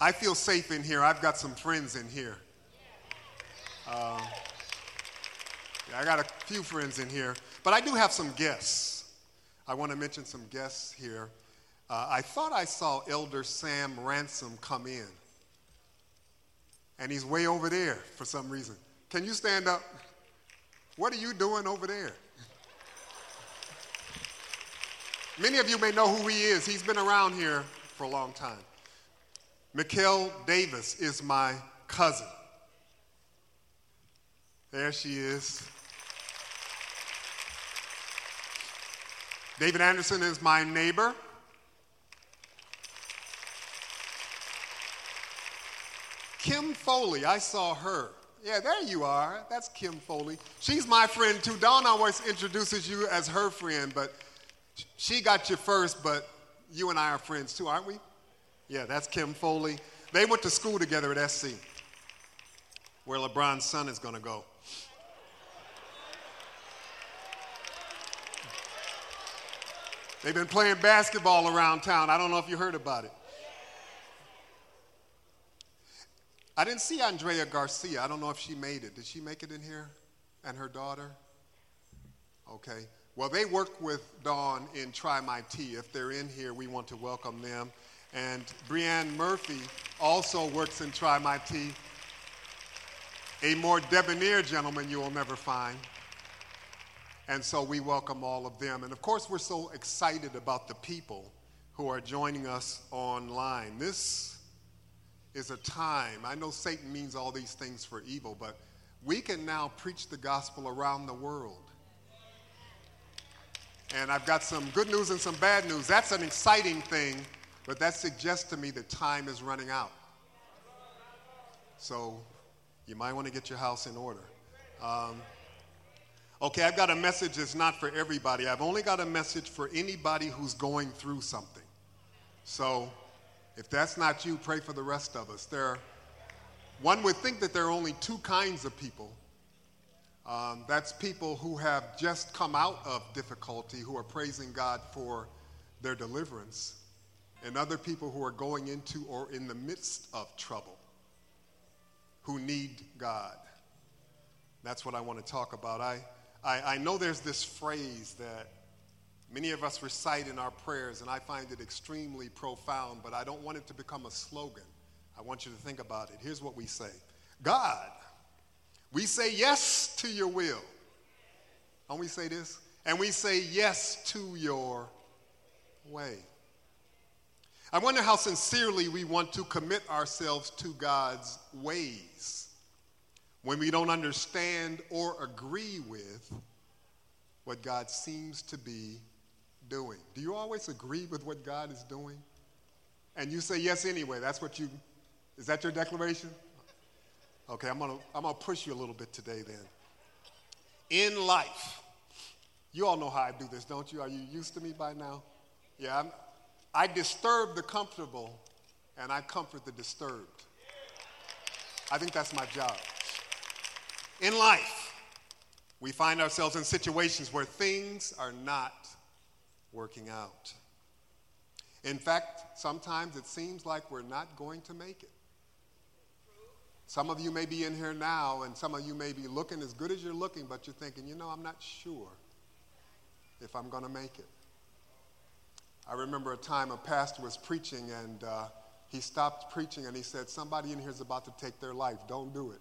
I feel safe in here. I've got some friends in here. Uh, I got a few friends in here, but I do have some guests. I want to mention some guests here. Uh, I thought I saw Elder Sam Ransom come in, and he's way over there for some reason. Can you stand up? What are you doing over there? Many of you may know who he is. He's been around here for a long time. Mikkel Davis is my cousin. There she is. David Anderson is my neighbor. Kim Foley, I saw her. Yeah, there you are. That's Kim Foley. She's my friend too. Dawn always introduces you as her friend, but she got you first, but you and I are friends too, aren't we? Yeah, that's Kim Foley. They went to school together at SC, where LeBron's son is going to go. They've been playing basketball around town. I don't know if you heard about it. I didn't see Andrea Garcia. I don't know if she made it. Did she make it in here? And her daughter? Okay. Well, they work with Dawn in Try My Tea. If they're in here, we want to welcome them. And Brianne Murphy also works in Try My Tea. A more debonair gentleman you will never find. And so we welcome all of them. And of course, we're so excited about the people who are joining us online. This is a time, I know Satan means all these things for evil, but we can now preach the gospel around the world. And I've got some good news and some bad news. That's an exciting thing, but that suggests to me that time is running out. So you might want to get your house in order. Um, Okay, I've got a message that's not for everybody. I've only got a message for anybody who's going through something. So if that's not you, pray for the rest of us. There, one would think that there are only two kinds of people. Um, that's people who have just come out of difficulty, who are praising God for their deliverance, and other people who are going into or in the midst of trouble, who need God. That's what I want to talk about. I, I, I know there's this phrase that many of us recite in our prayers, and I find it extremely profound, but I don't want it to become a slogan. I want you to think about it. Here's what we say God, we say yes to your will. Don't we say this? And we say yes to your way. I wonder how sincerely we want to commit ourselves to God's ways when we don't understand or agree with what God seems to be doing. Do you always agree with what God is doing? And you say yes anyway. That's what you, is that your declaration? Okay, I'm gonna, I'm gonna push you a little bit today then. In life, you all know how I do this, don't you? Are you used to me by now? Yeah, I'm, I disturb the comfortable and I comfort the disturbed. I think that's my job. In life, we find ourselves in situations where things are not working out. In fact, sometimes it seems like we're not going to make it. Some of you may be in here now, and some of you may be looking as good as you're looking, but you're thinking, you know, I'm not sure if I'm going to make it. I remember a time a pastor was preaching, and uh, he stopped preaching and he said, Somebody in here is about to take their life. Don't do it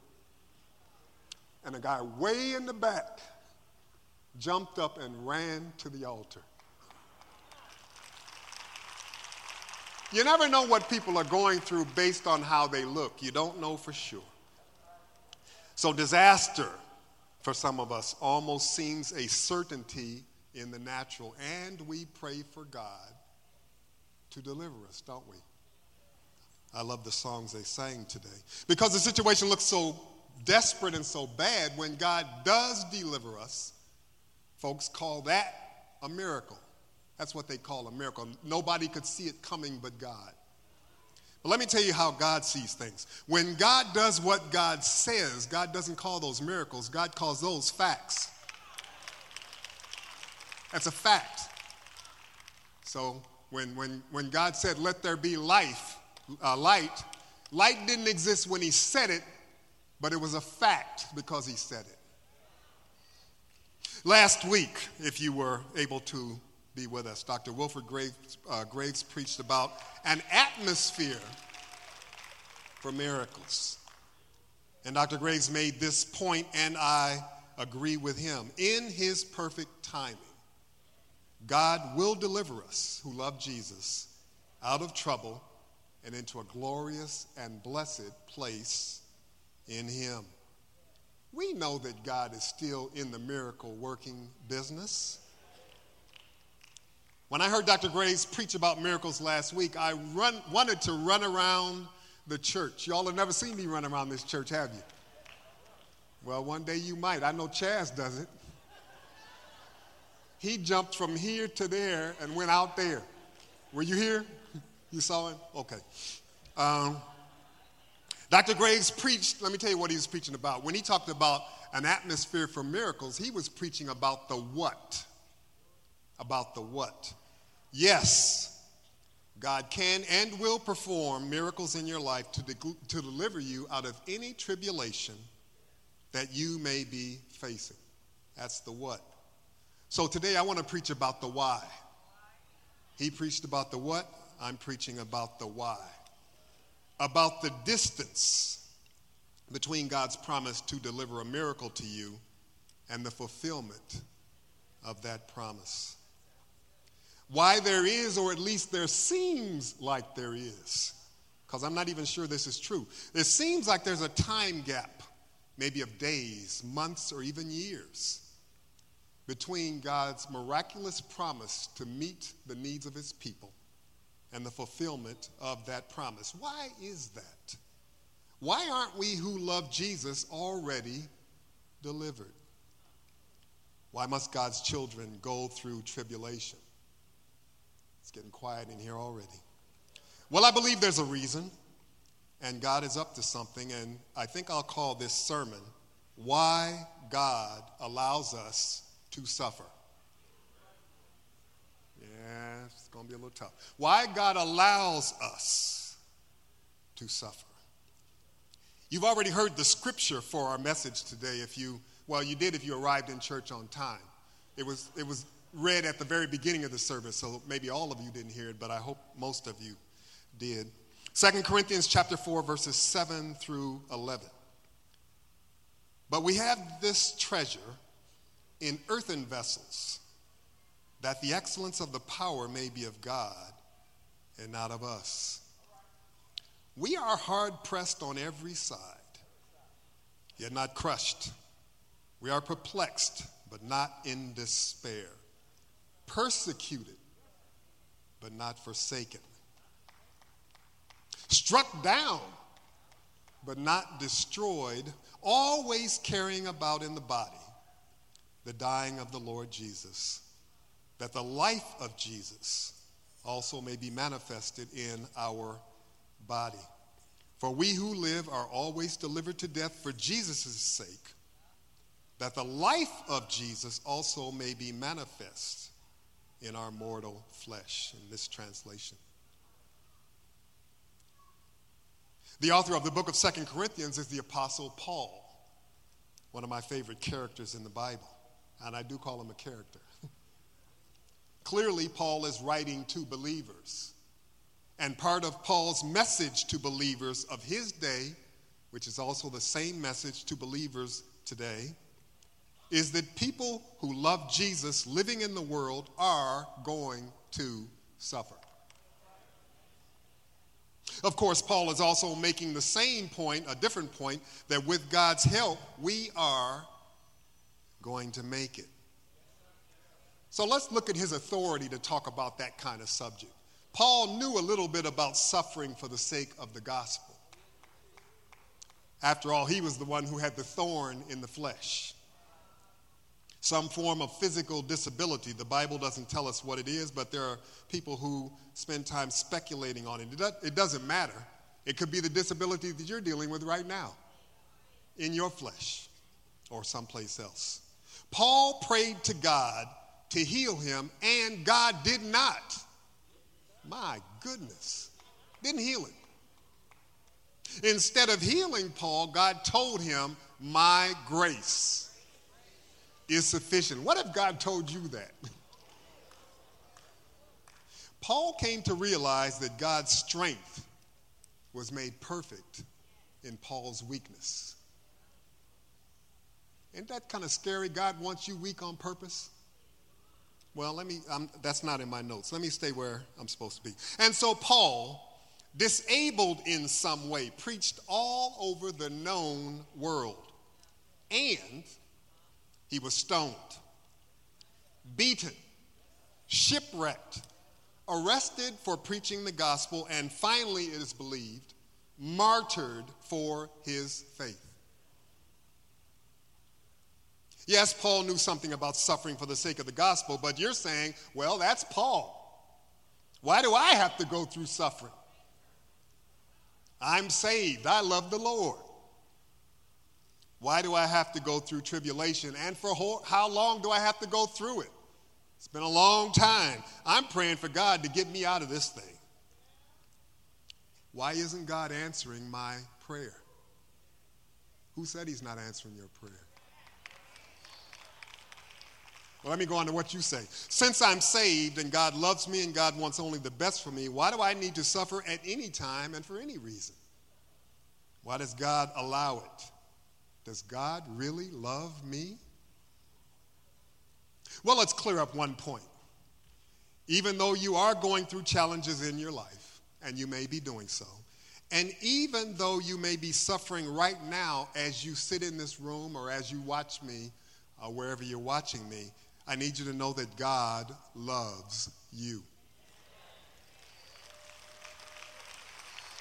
and a guy way in the back jumped up and ran to the altar. You never know what people are going through based on how they look. You don't know for sure. So, disaster for some of us almost seems a certainty in the natural, and we pray for God to deliver us, don't we? I love the songs they sang today. Because the situation looks so desperate and so bad, when God does deliver us, folks call that a miracle. That's what they call a miracle. Nobody could see it coming but God. But let me tell you how God sees things. When God does what God says, God doesn't call those miracles, God calls those facts. That's a fact. So when, when, when God said, Let there be life, uh, light, Light didn't exist when he said it, but it was a fact because he said it. Last week, if you were able to be with us, Dr. Wilford Graves, uh, Graves preached about an atmosphere for miracles. And Dr. Graves made this point, and I agree with him. In his perfect timing, God will deliver us who love Jesus out of trouble and into a glorious and blessed place in him. We know that God is still in the miracle working business. When I heard Dr. Graves preach about miracles last week, I run, wanted to run around the church. Y'all have never seen me run around this church, have you? Well, one day you might. I know Chaz does it. He jumped from here to there and went out there. Were you here? You saw him? Okay. Um, Dr. Graves preached, let me tell you what he was preaching about. When he talked about an atmosphere for miracles, he was preaching about the what. About the what. Yes, God can and will perform miracles in your life to, de- to deliver you out of any tribulation that you may be facing. That's the what. So today I want to preach about the why. He preached about the what, I'm preaching about the why. About the distance between God's promise to deliver a miracle to you and the fulfillment of that promise why there is, or at least there seems like there is, because I'm not even sure this is true. It seems like there's a time gap, maybe of days, months, or even years, between God's miraculous promise to meet the needs of his people and the fulfillment of that promise. Why is that? Why aren't we who love Jesus already delivered? Why must God's children go through tribulation? It's getting quiet in here already. Well, I believe there's a reason, and God is up to something, and I think I'll call this sermon Why God Allows Us to Suffer. Yeah, it's going to be a little tough. Why God allows us to suffer. You've already heard the scripture for our message today if you well you did if you arrived in church on time. It was it was read at the very beginning of the service, so maybe all of you didn't hear it, but I hope most of you did. 2 Corinthians chapter 4 verses 7 through 11. But we have this treasure in earthen vessels, that the excellence of the power may be of God and not of us. We are hard pressed on every side, yet not crushed. We are perplexed, but not in despair persecuted, but not forsaken, struck down, but not destroyed, always carrying about in the body the dying of the Lord Jesus, that the life of Jesus also may be manifested in our body. For we who live are always delivered to death for Jesus' sake, that the life of Jesus also may be manifest in our mortal flesh, in this translation. The author of the book of Second Corinthians is the Apostle Paul, one of my favorite characters in the Bible. And I do call him a character. Clearly, Paul is writing to believers. And part of Paul's message to believers of his day, which is also the same message to believers today, is that people who love Jesus living in the world are going to suffer. Of course, Paul is also making the same point, a different point, that with God's help, we are going to make it. So let's look at his authority to talk about that kind of subject. Paul knew a little bit about suffering for the sake of the gospel. After all, he was the one who had the thorn in the flesh some form of physical disability. The Bible doesn't tell us what it is, but there are people who spend time speculating on it. It doesn't matter. It could be the disability that you're dealing with right now in your flesh or someplace else. Paul prayed to God to heal him, and God did not. My goodness, didn't heal him. Instead of healing Paul, God told him, My grace is sufficient. What if God told you that? Paul came to realize that God's strength was made perfect in Paul's weakness. Isn't that kind of scary? God wants you weak on purpose? Well, let me, um, that's not in my notes. Let me stay where I'm supposed to be. And so, Paul, disabled in some way, preached all over the known world. And he was stoned, beaten, shipwrecked, arrested for preaching the gospel, and finally, it is believed, martyred for his faith. Yes, Paul knew something about suffering for the sake of the gospel, but you're saying, well, that's Paul. Why do I have to go through suffering? I'm saved. I love the Lord. Why do I have to go through tribulation? And for how long do I have to go through it? It's been a long time. I'm praying for God to get me out of this thing. Why isn't God answering my prayer? Who said He's not answering your prayer? Well, let me go on to what you say. Since I'm saved and God loves me and God wants only the best for me, why do I need to suffer at any time and for any reason? Why does God allow it? Does God really love me? Well, let's clear up one point. Even though you are going through challenges in your life, and you may be doing so, and even though you may be suffering right now as you sit in this room or as you watch me, uh, wherever you're watching me, I need you to know that God loves you.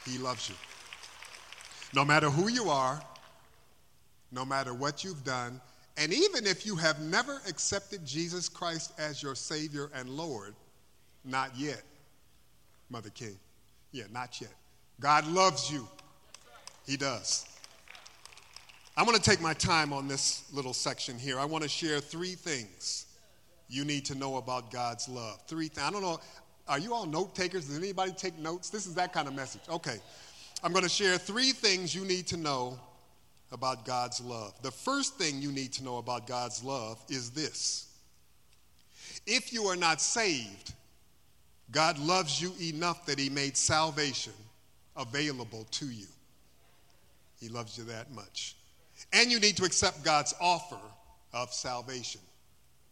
He loves you. No matter who you are, no matter what you've done, and even if you have never accepted Jesus Christ as your Savior and Lord, not yet, Mother King. Yeah, not yet. God loves you. He does. I'm going to take my time on this little section here. I want to share three things you need to know about God's love. Three things. I don't know. Are you all note takers? Does anybody take notes? This is that kind of message. Okay. I'm going to share three things you need to know about God's love. The first thing you need to know about God's love is this if you are not saved, God loves you enough that He made salvation available to you. He loves you that much. And you need to accept God's offer of salvation.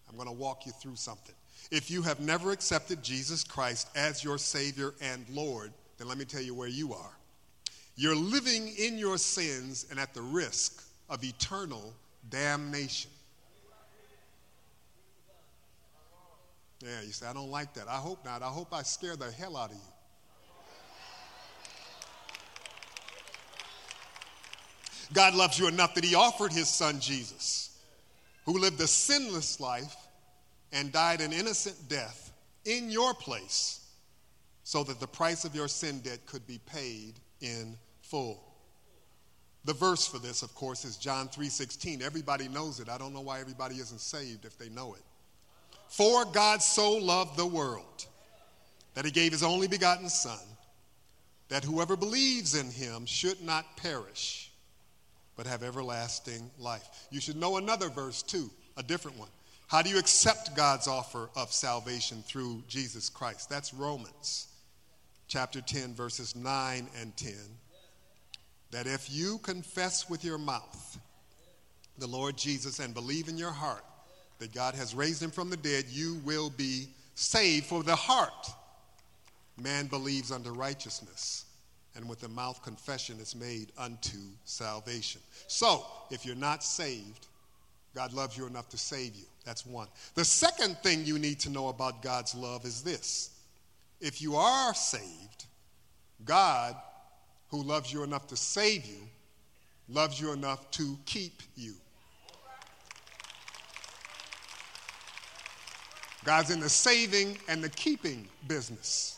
I'm going to walk you through something. If you have never accepted Jesus Christ as your Savior and Lord, then let me tell you where you are. You're living in your sins and at the risk of eternal damnation. Yeah, you say, I don't like that. I hope not. I hope I scare the hell out of you. God loves you enough that He offered His Son Jesus, who lived a sinless life and died an innocent death in your place so that the price of your sin debt could be paid in full. The verse for this, of course, is John 3:16. Everybody knows it. I don't know why everybody isn't saved if they know it. For God so loved the world that he gave his only begotten son that whoever believes in him should not perish but have everlasting life. You should know another verse too, a different one. How do you accept God's offer of salvation through Jesus Christ? That's Romans chapter 10 verses 9 and 10 that if you confess with your mouth the Lord Jesus and believe in your heart that God has raised him from the dead, you will be saved. For the heart, man believes unto righteousness, and with the mouth, confession is made unto salvation. So, if you're not saved, God loves you enough to save you. That's one. The second thing you need to know about God's love is this if you are saved, God who loves you enough to save you, loves you enough to keep you. God's in the saving and the keeping business.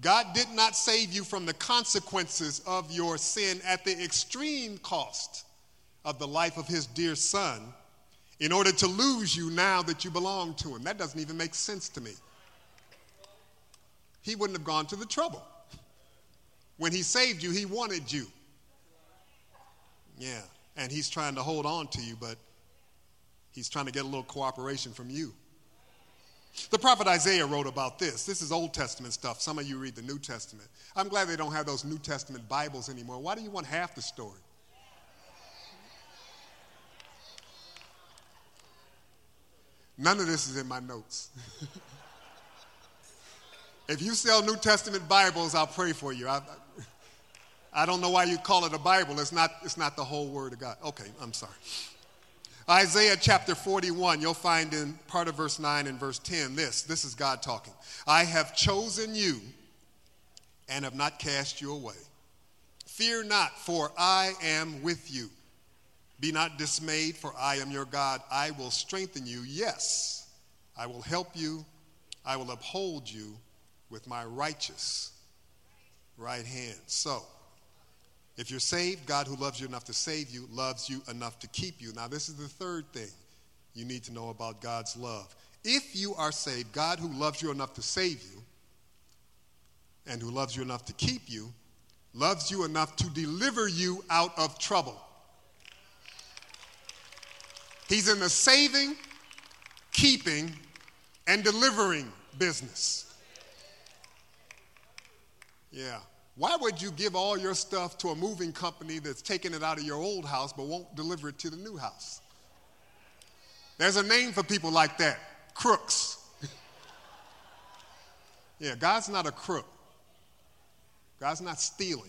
God did not save you from the consequences of your sin at the extreme cost of the life of his dear son in order to lose you now that you belong to him. That doesn't even make sense to me. He wouldn't have gone to the trouble. When he saved you, he wanted you. Yeah. And he's trying to hold on to you, but he's trying to get a little cooperation from you. The prophet Isaiah wrote about this. This is Old Testament stuff. Some of you read the New Testament. I'm glad they don't have those New Testament Bibles anymore. Why do you want half the story? None of this is in my notes. if you sell New Testament Bibles, I'll pray for you. I, I don't know why you call it a Bible. It's not, it's not the whole Word of God. Okay, I'm sorry. Isaiah chapter 41, you'll find in part of verse 9 and verse 10 this. This is God talking. I have chosen you and have not cast you away. Fear not, for I am with you. Be not dismayed, for I am your God. I will strengthen you. Yes, I will help you. I will uphold you with my righteous right hand. So, if you're saved, God, who loves you enough to save you, loves you enough to keep you. Now, this is the third thing you need to know about God's love. If you are saved, God, who loves you enough to save you and who loves you enough to keep you, loves you enough to deliver you out of trouble. He's in the saving, keeping, and delivering business. Yeah. Why would you give all your stuff to a moving company that's taking it out of your old house but won't deliver it to the new house? There's a name for people like that crooks. yeah, God's not a crook, God's not stealing.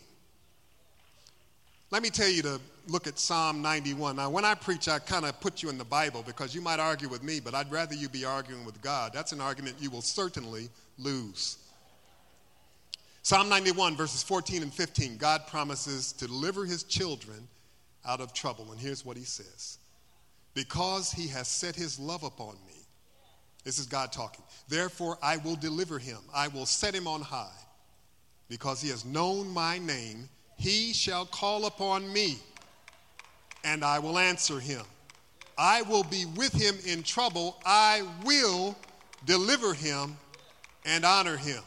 Let me tell you to look at Psalm 91. Now, when I preach, I kind of put you in the Bible because you might argue with me, but I'd rather you be arguing with God. That's an argument you will certainly lose. Psalm 91, verses 14 and 15, God promises to deliver his children out of trouble. And here's what he says Because he has set his love upon me, this is God talking, therefore I will deliver him, I will set him on high. Because he has known my name, he shall call upon me, and I will answer him. I will be with him in trouble. I will deliver him and honor him.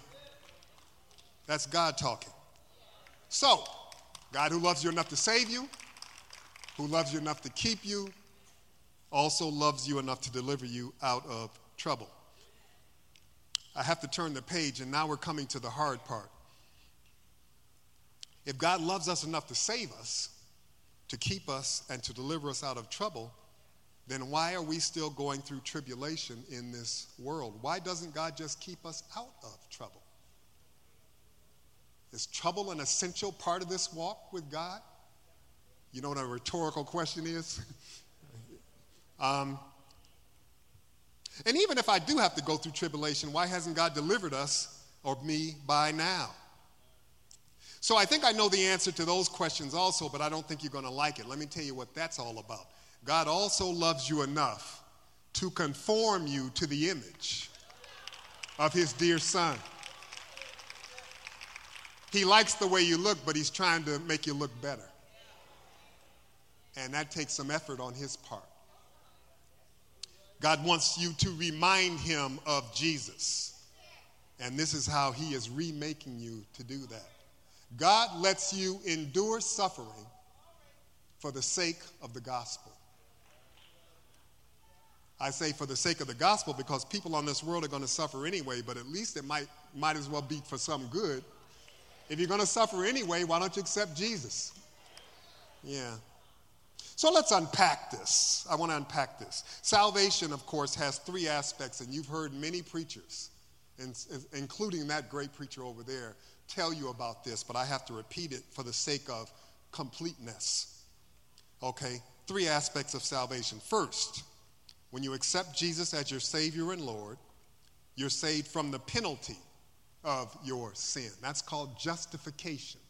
That's God talking. So, God who loves you enough to save you, who loves you enough to keep you, also loves you enough to deliver you out of trouble. I have to turn the page, and now we're coming to the hard part. If God loves us enough to save us, to keep us, and to deliver us out of trouble, then why are we still going through tribulation in this world? Why doesn't God just keep us out of trouble? Is trouble an essential part of this walk with God? You know what a rhetorical question is? um, and even if I do have to go through tribulation, why hasn't God delivered us or me by now? So I think I know the answer to those questions also, but I don't think you're going to like it. Let me tell you what that's all about. God also loves you enough to conform you to the image of his dear son. He likes the way you look, but he's trying to make you look better. And that takes some effort on his part. God wants you to remind him of Jesus. And this is how he is remaking you to do that. God lets you endure suffering for the sake of the gospel. I say for the sake of the gospel because people on this world are going to suffer anyway, but at least it might, might as well be for some good. If you're going to suffer anyway, why don't you accept Jesus? Yeah. So let's unpack this. I want to unpack this. Salvation, of course, has three aspects, and you've heard many preachers, including that great preacher over there, tell you about this, but I have to repeat it for the sake of completeness. Okay? Three aspects of salvation. First, when you accept Jesus as your Savior and Lord, you're saved from the penalty of your sin. That's called justification.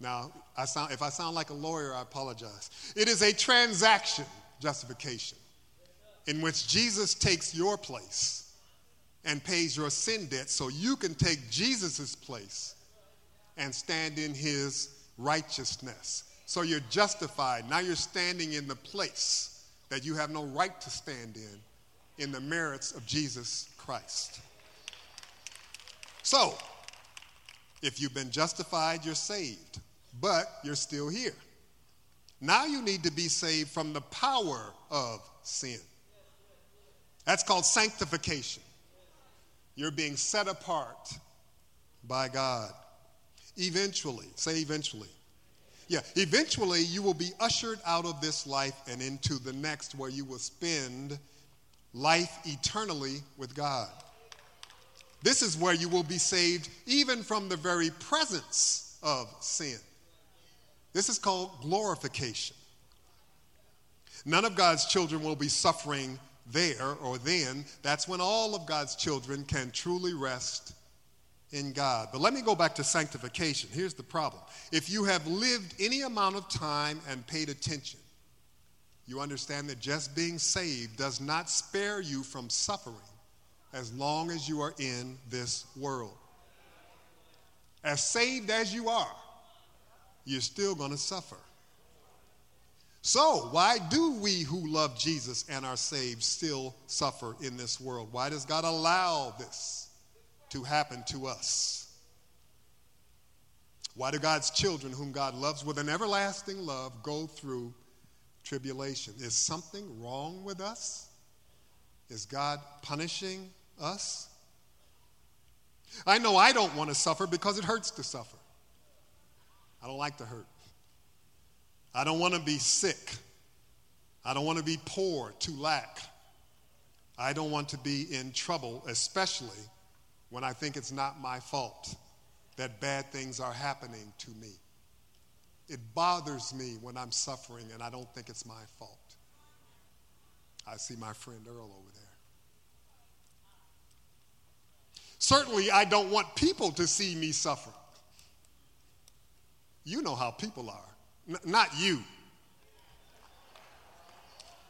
Now, I sound, if I sound like a lawyer, I apologize. It is a transaction justification in which Jesus takes your place and pays your sin debt so you can take Jesus' place and stand in his righteousness. So you're justified. Now you're standing in the place that you have no right to stand in, in the merits of Jesus Christ. So, If you've been justified, you're saved, but you're still here. Now you need to be saved from the power of sin. That's called sanctification. You're being set apart by God. Eventually, say eventually. Yeah, eventually you will be ushered out of this life and into the next where you will spend life eternally with God. This is where you will be saved even from the very presence of sin. This is called glorification. None of God's children will be suffering there or then. That's when all of God's children can truly rest in God. But let me go back to sanctification. Here's the problem if you have lived any amount of time and paid attention, you understand that just being saved does not spare you from suffering as long as you are in this world. As saved as you are, you're still going to suffer. So, why do we who love Jesus and are saved still suffer in this world? Why does God allow this to happen to us? Why do God's children, whom God loves with an everlasting love, go through tribulation? Is something wrong with us? Is God punishing us? I know I don't want to suffer because it hurts to suffer. I don't like to hurt. I don't want to be sick. I don't want to be poor, to lack. I don't want to be in trouble, especially when I think it's not my fault that bad things are happening to me. It bothers me when I'm suffering and I don't think it's my fault. I see my friend Earl over there. Certainly, I don't want people to see me suffer. You know how people are. N- not you.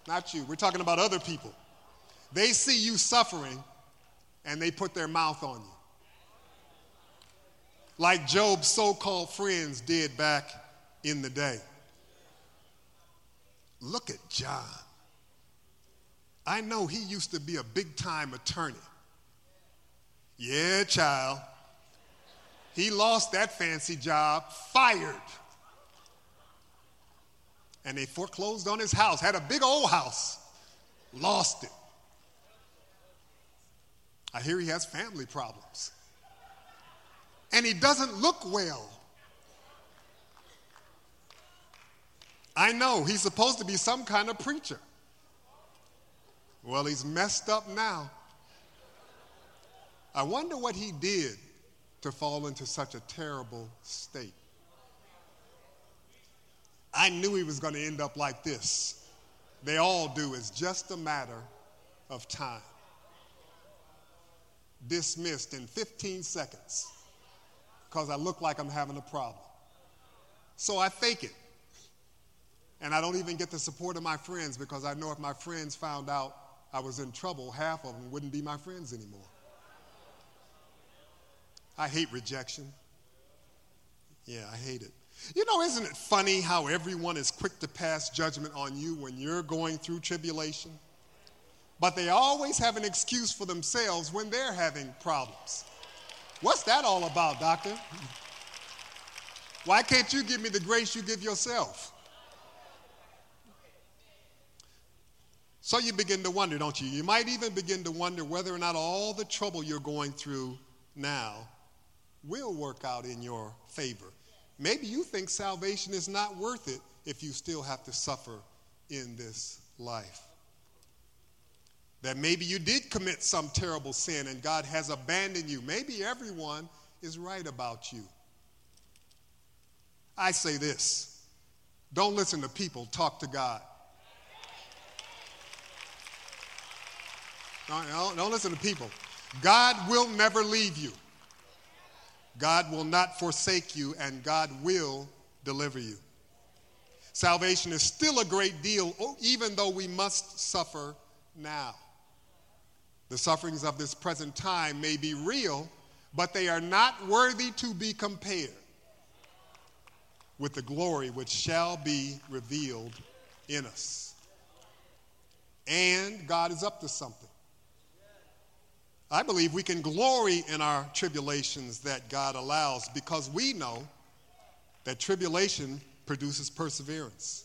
Not you. We're talking about other people. They see you suffering and they put their mouth on you. Like Job's so called friends did back in the day. Look at John. I know he used to be a big time attorney. Yeah, child. He lost that fancy job, fired. And they foreclosed on his house, had a big old house, lost it. I hear he has family problems. And he doesn't look well. I know he's supposed to be some kind of preacher. Well, he's messed up now. I wonder what he did to fall into such a terrible state. I knew he was going to end up like this. They all do. It's just a matter of time. Dismissed in 15 seconds because I look like I'm having a problem. So I fake it. And I don't even get the support of my friends because I know if my friends found out I was in trouble, half of them wouldn't be my friends anymore. I hate rejection. Yeah, I hate it. You know, isn't it funny how everyone is quick to pass judgment on you when you're going through tribulation? But they always have an excuse for themselves when they're having problems. What's that all about, doctor? Why can't you give me the grace you give yourself? So you begin to wonder, don't you? You might even begin to wonder whether or not all the trouble you're going through now will work out in your favor. Maybe you think salvation is not worth it if you still have to suffer in this life. That maybe you did commit some terrible sin and God has abandoned you. Maybe everyone is right about you. I say this don't listen to people, talk to God. Don't, don't listen to people. God will never leave you. God will not forsake you, and God will deliver you. Salvation is still a great deal, oh, even though we must suffer now. The sufferings of this present time may be real, but they are not worthy to be compared with the glory which shall be revealed in us. And God is up to something. I believe we can glory in our tribulations that God allows because we know that tribulation produces perseverance.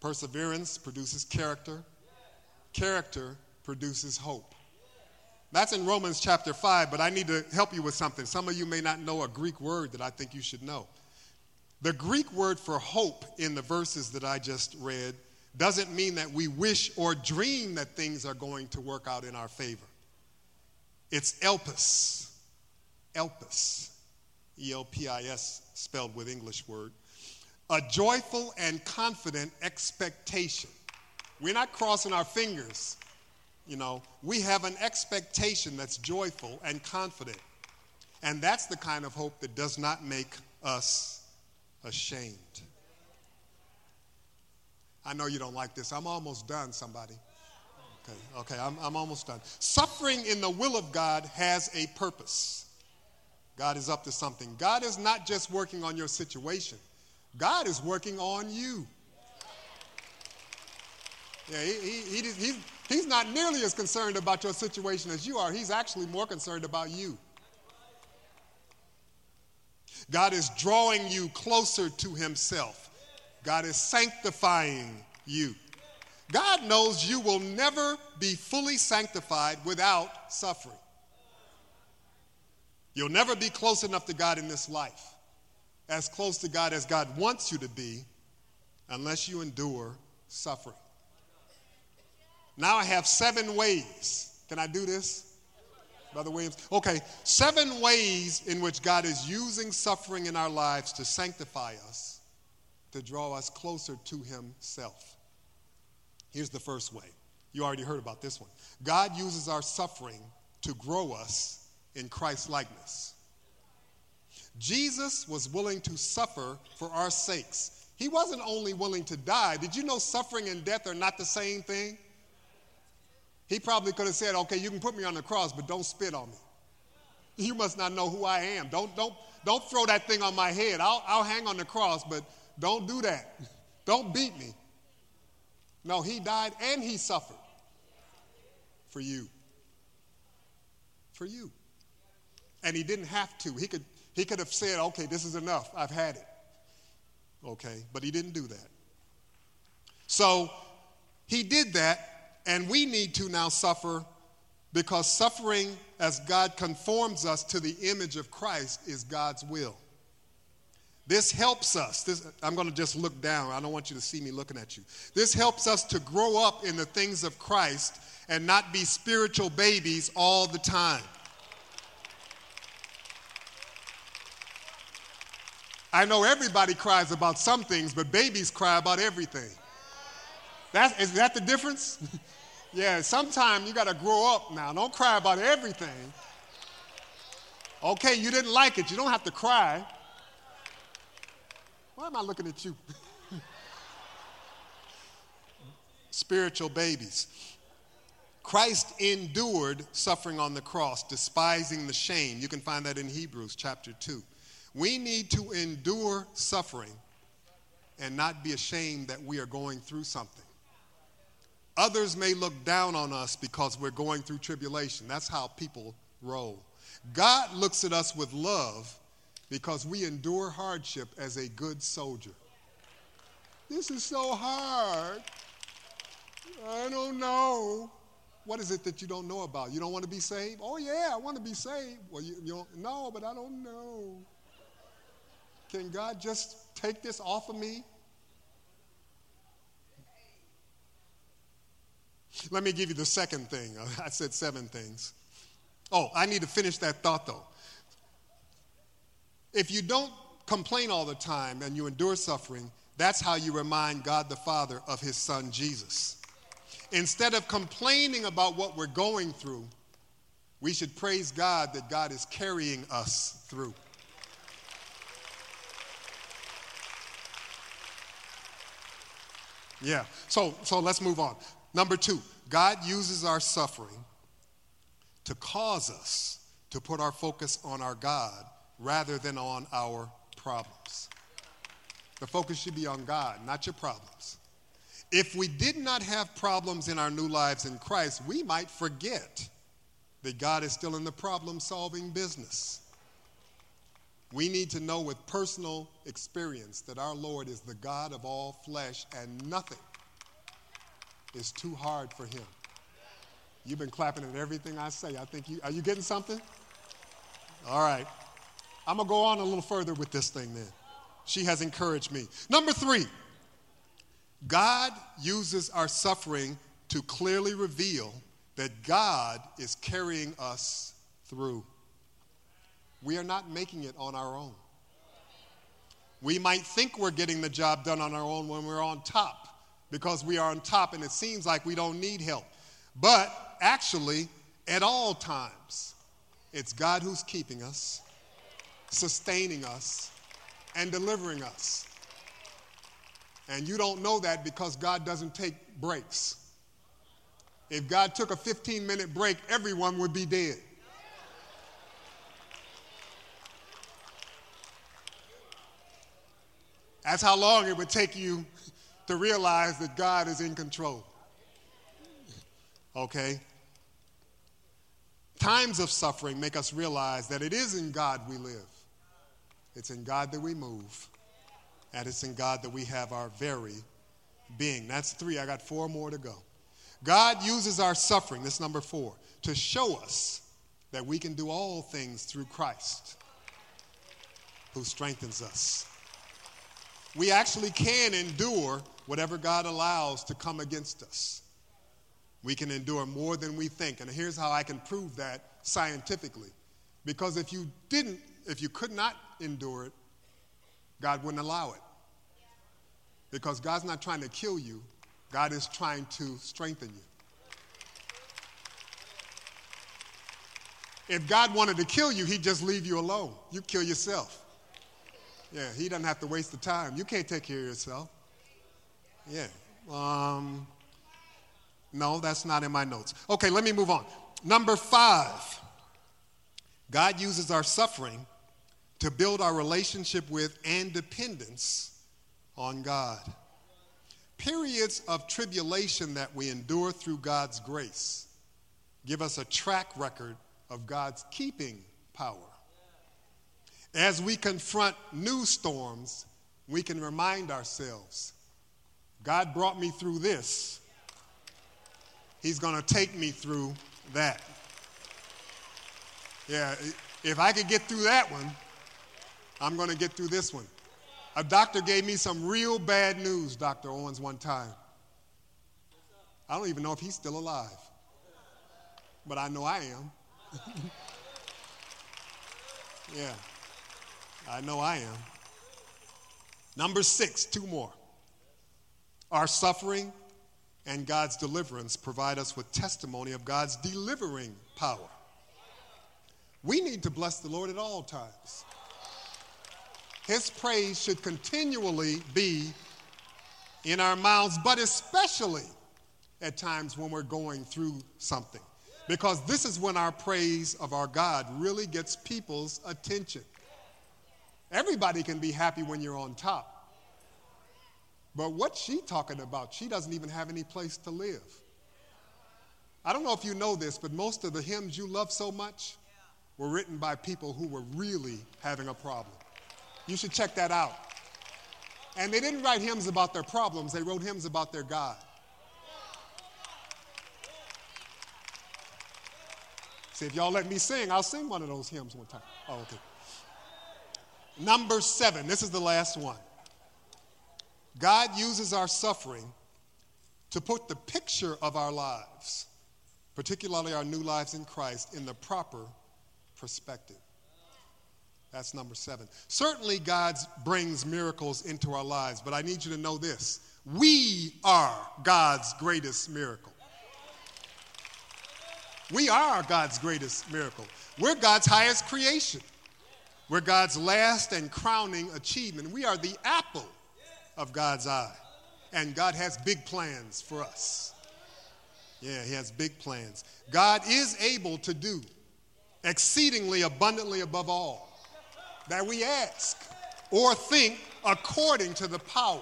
Perseverance produces character. Character produces hope. That's in Romans chapter 5, but I need to help you with something. Some of you may not know a Greek word that I think you should know. The Greek word for hope in the verses that I just read doesn't mean that we wish or dream that things are going to work out in our favor. It's elpis. Elpis. E L P I S, spelled with English word. A joyful and confident expectation. We're not crossing our fingers you know, we have an expectation that's joyful and confident. And that's the kind of hope that does not make us ashamed. I know you don't like this. I'm almost done, somebody. Okay, okay, I'm, I'm almost done. Suffering in the will of God has a purpose. God is up to something. God is not just working on your situation, God is working on you. Yeah, he, he, he, he's, He's not nearly as concerned about your situation as you are. He's actually more concerned about you. God is drawing you closer to Himself. God is sanctifying you. God knows you will never be fully sanctified without suffering. You'll never be close enough to God in this life, as close to God as God wants you to be, unless you endure suffering. Now I have seven ways. Can I do this? Brother Williams? Okay, seven ways in which God is using suffering in our lives to sanctify us, to draw us closer to Himself. Here's the first way. You already heard about this one. God uses our suffering to grow us in Christ's likeness. Jesus was willing to suffer for our sakes. He wasn't only willing to die. Did you know suffering and death are not the same thing? He probably could have said, okay, you can put me on the cross, but don't spit on me. You must not know who I am. Don't, don't, don't throw that thing on my head. I'll, I'll hang on the cross, but don't do that. Don't beat me. No, he died and he suffered for you. For you. And he didn't have to. He could, he could have said, okay, this is enough. I've had it. Okay, but he didn't do that. So he did that and we need to now suffer because suffering as God conforms us to the image of Christ is God's will. This helps us. This, I'm going to just look down. I don't want you to see me looking at you. This helps us to grow up in the things of Christ and not be spiritual babies all the time. I know everybody cries about some things, but babies cry about everything. That's, is that the difference? yeah, sometimes you got to grow up now. Don't cry about everything. Okay, you didn't like it. You don't have to cry. Why am I looking at you? Spiritual babies. Christ endured suffering on the cross, despising the shame. You can find that in Hebrews chapter 2. We need to endure suffering and not be ashamed that we are going through something. Others may look down on us because we're going through tribulation. That's how people roll. God looks at us with love because we endure hardship as a good soldier. This is so hard. I don't know. What is it that you don't know about? You don't want to be saved? Oh, yeah, I want to be saved. Well, you, you don't, no, but I don't know. Can God just take this off of me? Let me give you the second thing. I said seven things. Oh, I need to finish that thought though. If you don't complain all the time and you endure suffering, that's how you remind God the Father of his son Jesus. Instead of complaining about what we're going through, we should praise God that God is carrying us through. Yeah. So so let's move on. Number two, God uses our suffering to cause us to put our focus on our God rather than on our problems. The focus should be on God, not your problems. If we did not have problems in our new lives in Christ, we might forget that God is still in the problem solving business. We need to know with personal experience that our Lord is the God of all flesh and nothing is too hard for him. You've been clapping at everything I say. I think you are you getting something? All right. I'm going to go on a little further with this thing then. She has encouraged me. Number 3. God uses our suffering to clearly reveal that God is carrying us through. We are not making it on our own. We might think we're getting the job done on our own when we're on top because we are on top and it seems like we don't need help. But actually, at all times, it's God who's keeping us, sustaining us, and delivering us. And you don't know that because God doesn't take breaks. If God took a 15 minute break, everyone would be dead. That's how long it would take you to realize that God is in control. Okay? Times of suffering make us realize that it is in God we live, it's in God that we move, and it's in God that we have our very being. That's three. I got four more to go. God uses our suffering, this number four, to show us that we can do all things through Christ who strengthens us. We actually can endure whatever God allows to come against us. We can endure more than we think. And here's how I can prove that scientifically. Because if you didn't, if you could not endure it, God wouldn't allow it. Because God's not trying to kill you, God is trying to strengthen you. If God wanted to kill you, He'd just leave you alone. You kill yourself. Yeah, He doesn't have to waste the time. You can't take care of yourself. Yeah. Um, no, that's not in my notes. Okay, let me move on. Number five God uses our suffering to build our relationship with and dependence on God periods of tribulation that we endure through God's grace give us a track record of God's keeping power. As we confront new storms, we can remind ourselves God brought me through this, He's going to take me through that. Yeah, if I could get through that one, I'm going to get through this one. A doctor gave me some real bad news, Dr. Owens, one time. I don't even know if he's still alive, but I know I am. yeah, I know I am. Number six, two more. Our suffering and God's deliverance provide us with testimony of God's delivering power. We need to bless the Lord at all times. His praise should continually be in our mouths, but especially at times when we're going through something. Because this is when our praise of our God really gets people's attention. Everybody can be happy when you're on top. But what's she talking about? She doesn't even have any place to live. I don't know if you know this, but most of the hymns you love so much were written by people who were really having a problem. You should check that out. And they didn't write hymns about their problems, they wrote hymns about their God. See, if y'all let me sing, I'll sing one of those hymns one time. Oh, okay. Number seven, this is the last one. God uses our suffering to put the picture of our lives, particularly our new lives in Christ, in the proper perspective. That's number seven. Certainly, God brings miracles into our lives, but I need you to know this we are God's greatest miracle. We are God's greatest miracle. We're God's highest creation. We're God's last and crowning achievement. We are the apple of God's eye. And God has big plans for us. Yeah, He has big plans. God is able to do exceedingly abundantly above all that we ask or think according to the power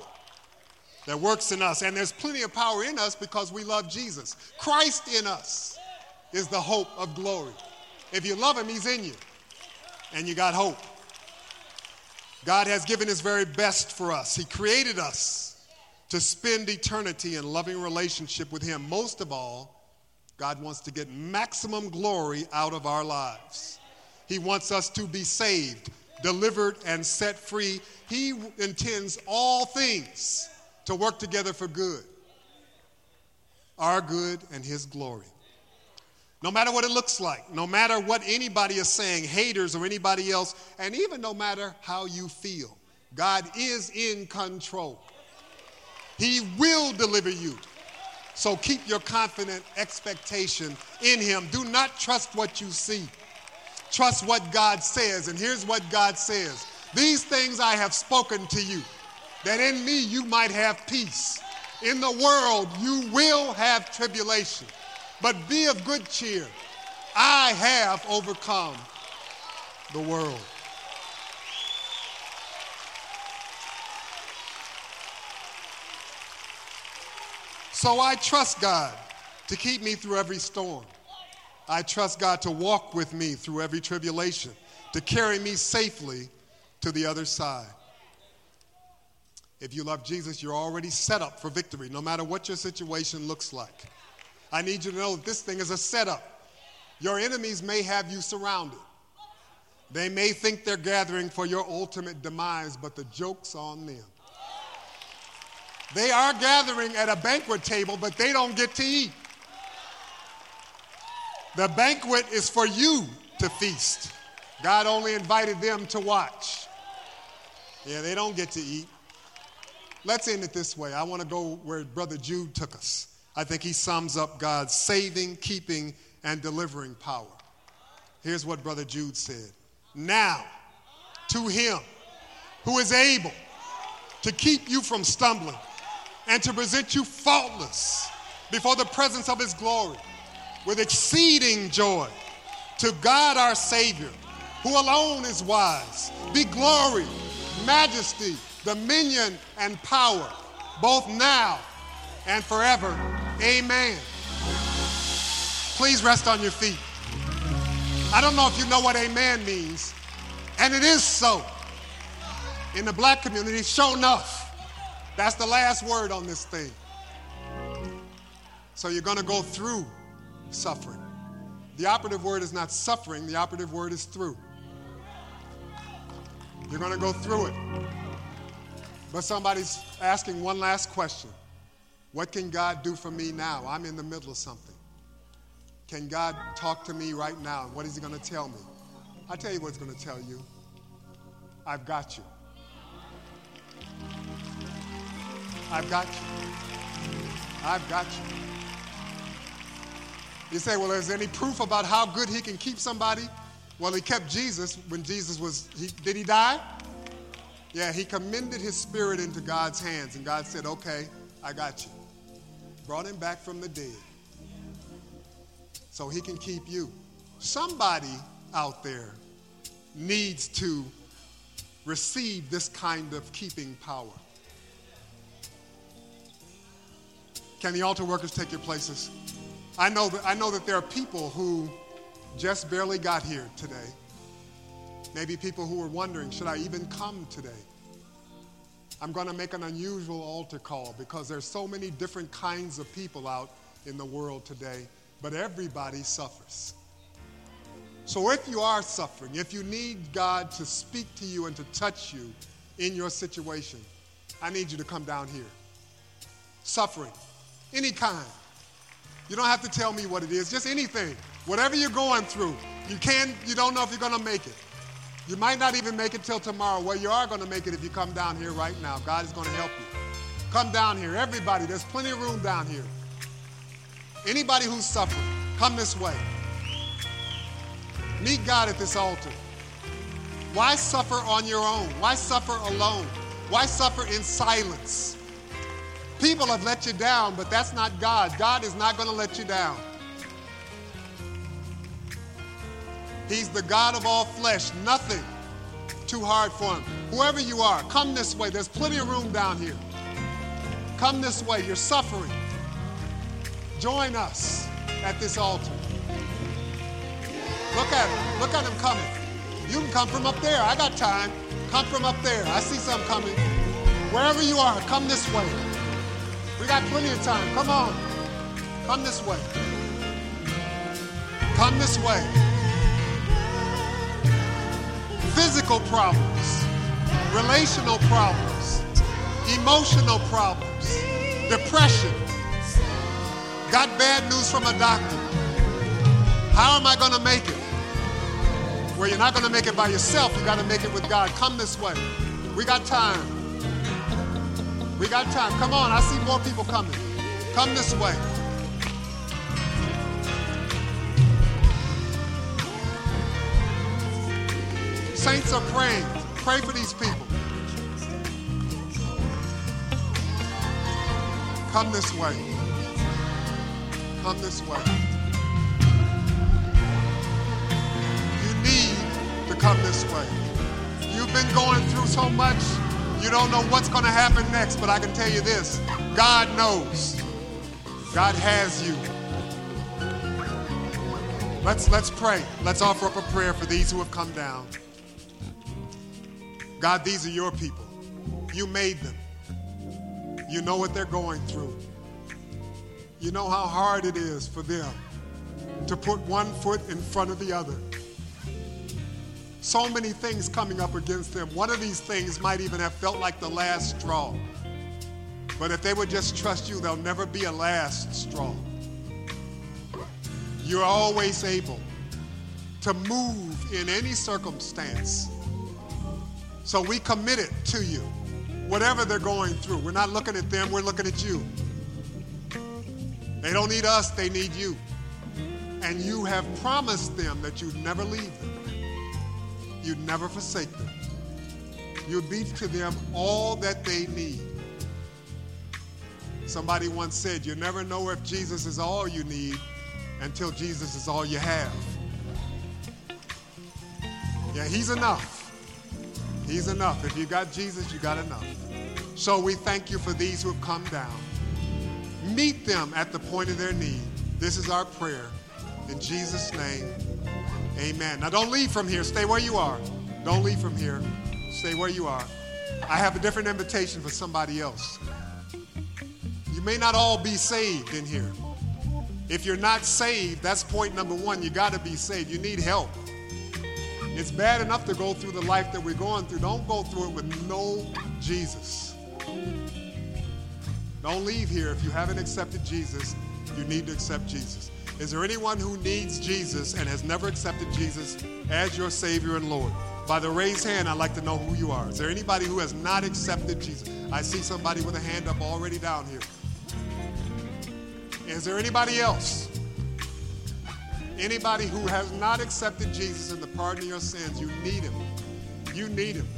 that works in us. And there's plenty of power in us because we love Jesus. Christ in us is the hope of glory. If you love him, he's in you. And you got hope. God has given his very best for us. He created us to spend eternity in loving relationship with him. Most of all, God wants to get maximum glory out of our lives. He wants us to be saved, delivered, and set free. He intends all things to work together for good, our good and his glory. No matter what it looks like, no matter what anybody is saying, haters or anybody else, and even no matter how you feel, God is in control. He will deliver you. So keep your confident expectation in Him. Do not trust what you see, trust what God says. And here's what God says These things I have spoken to you, that in me you might have peace. In the world you will have tribulation but be of good cheer. I have overcome the world. So I trust God to keep me through every storm. I trust God to walk with me through every tribulation, to carry me safely to the other side. If you love Jesus, you're already set up for victory, no matter what your situation looks like. I need you to know that this thing is a setup. Your enemies may have you surrounded. They may think they're gathering for your ultimate demise, but the joke's on them. They are gathering at a banquet table, but they don't get to eat. The banquet is for you to feast. God only invited them to watch. Yeah, they don't get to eat. Let's end it this way. I want to go where Brother Jude took us. I think he sums up God's saving, keeping, and delivering power. Here's what Brother Jude said Now, to him who is able to keep you from stumbling and to present you faultless before the presence of his glory with exceeding joy, to God our Savior, who alone is wise, be glory, majesty, dominion, and power, both now and forever. Amen. Please rest on your feet. I don't know if you know what amen means, and it is so. In the black community, sure enough, that's the last word on this thing. So you're going to go through suffering. The operative word is not suffering, the operative word is through. You're going to go through it. But somebody's asking one last question what can God do for me now? I'm in the middle of something. Can God talk to me right now? What is He going to tell me? i tell you what He's going to tell you. I've got you. I've got you. I've got you. You say, well, is there any proof about how good he can keep somebody? Well, he kept Jesus when Jesus was, he, did he die? Yeah, he commended his spirit into God's hands, and God said, okay, I got you brought him back from the dead so he can keep you. Somebody out there needs to receive this kind of keeping power. Can the altar workers take your places? I know that, I know that there are people who just barely got here today. Maybe people who are wondering, should I even come today? I'm going to make an unusual altar call because there's so many different kinds of people out in the world today, but everybody suffers. So if you are suffering, if you need God to speak to you and to touch you in your situation, I need you to come down here. Suffering, any kind. You don't have to tell me what it is, just anything. Whatever you're going through, you can't. you don't know if you're going to make it. You might not even make it till tomorrow. Well, you are going to make it if you come down here right now. God is going to help you. Come down here. Everybody, there's plenty of room down here. Anybody who's suffering, come this way. Meet God at this altar. Why suffer on your own? Why suffer alone? Why suffer in silence? People have let you down, but that's not God. God is not going to let you down. He's the God of all flesh. Nothing too hard for him. Whoever you are, come this way. There's plenty of room down here. Come this way. You're suffering. Join us at this altar. Look at him. Look at him coming. You can come from up there. I got time. Come from up there. I see some coming. Wherever you are, come this way. Got plenty of time. Come on. Come this way. Come this way. Physical problems, relational problems, emotional problems, depression. Got bad news from a doctor. How am I going to make it? Well, you're not going to make it by yourself. You got to make it with God. Come this way. We got time. We got time. Come on. I see more people coming. Come this way. Saints are praying. Pray for these people. Come this way. Come this way. You need to come this way. You've been going through so much, you don't know what's going to happen next, but I can tell you this God knows. God has you. Let's, let's pray. Let's offer up a prayer for these who have come down. God, these are your people. You made them. You know what they're going through. You know how hard it is for them to put one foot in front of the other. So many things coming up against them. One of these things might even have felt like the last straw. But if they would just trust you, there'll never be a last straw. You're always able to move in any circumstance. So we commit it to you whatever they're going through. We're not looking at them, we're looking at you. They don't need us, they need you. And you have promised them that you'd never leave them, you'd never forsake them. You'd be to them all that they need. Somebody once said, You never know if Jesus is all you need until Jesus is all you have. Yeah, He's enough. He's enough. If you got Jesus, you got enough. So we thank you for these who have come down. Meet them at the point of their need. This is our prayer. In Jesus' name, amen. Now don't leave from here. Stay where you are. Don't leave from here. Stay where you are. I have a different invitation for somebody else. You may not all be saved in here. If you're not saved, that's point number one. You got to be saved. You need help. It's bad enough to go through the life that we're going through. Don't go through it with no Jesus. Don't leave here if you haven't accepted Jesus. You need to accept Jesus. Is there anyone who needs Jesus and has never accepted Jesus as your Savior and Lord? By the raised hand, I'd like to know who you are. Is there anybody who has not accepted Jesus? I see somebody with a hand up already down here. Is there anybody else? Anybody who has not accepted Jesus and the pardon of your sins, you need him. You need him.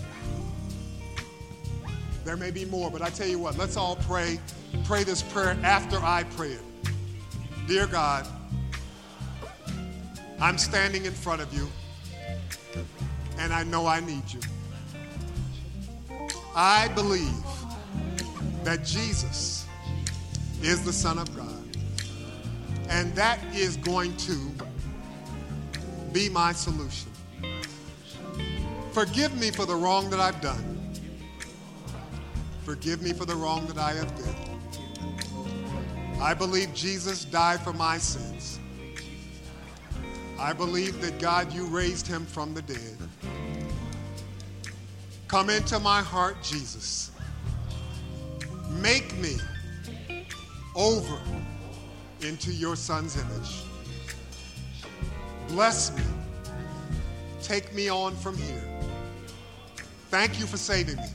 There may be more, but I tell you what, let's all pray. Pray this prayer after I pray it. Dear God, I'm standing in front of you, and I know I need you. I believe that Jesus is the Son of God, and that is going to be my solution. Forgive me for the wrong that I've done. Forgive me for the wrong that I have done. I believe Jesus died for my sins. I believe that God, you raised him from the dead. Come into my heart, Jesus. Make me over into your son's image. Bless me. Take me on from here. Thank you for saving me.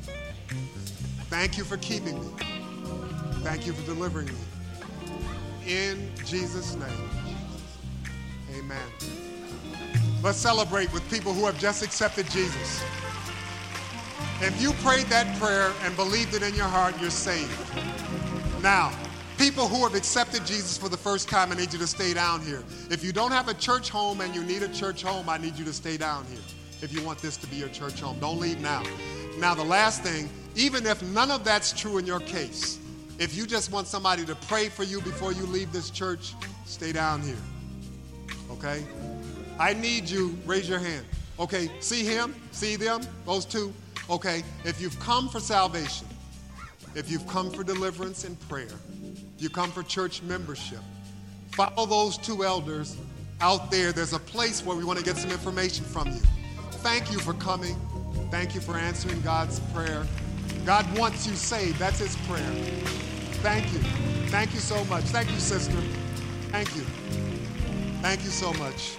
Thank you for keeping me. Thank you for delivering me. In Jesus' name, amen. Let's celebrate with people who have just accepted Jesus. If you prayed that prayer and believed it in your heart, you're saved. Now, people who have accepted Jesus for the first time, I need you to stay down here. If you don't have a church home and you need a church home, I need you to stay down here if you want this to be your church home. Don't leave now. Now, the last thing, even if none of that's true in your case, if you just want somebody to pray for you before you leave this church, stay down here. Okay? I need you. Raise your hand. Okay, see him? See them? Those two? Okay, if you've come for salvation, if you've come for deliverance and prayer, you come for church membership, follow those two elders out there. There's a place where we want to get some information from you. Thank you for coming. Thank you for answering God's prayer. God wants you saved. That's his prayer. Thank you. Thank you so much. Thank you, sister. Thank you. Thank you so much.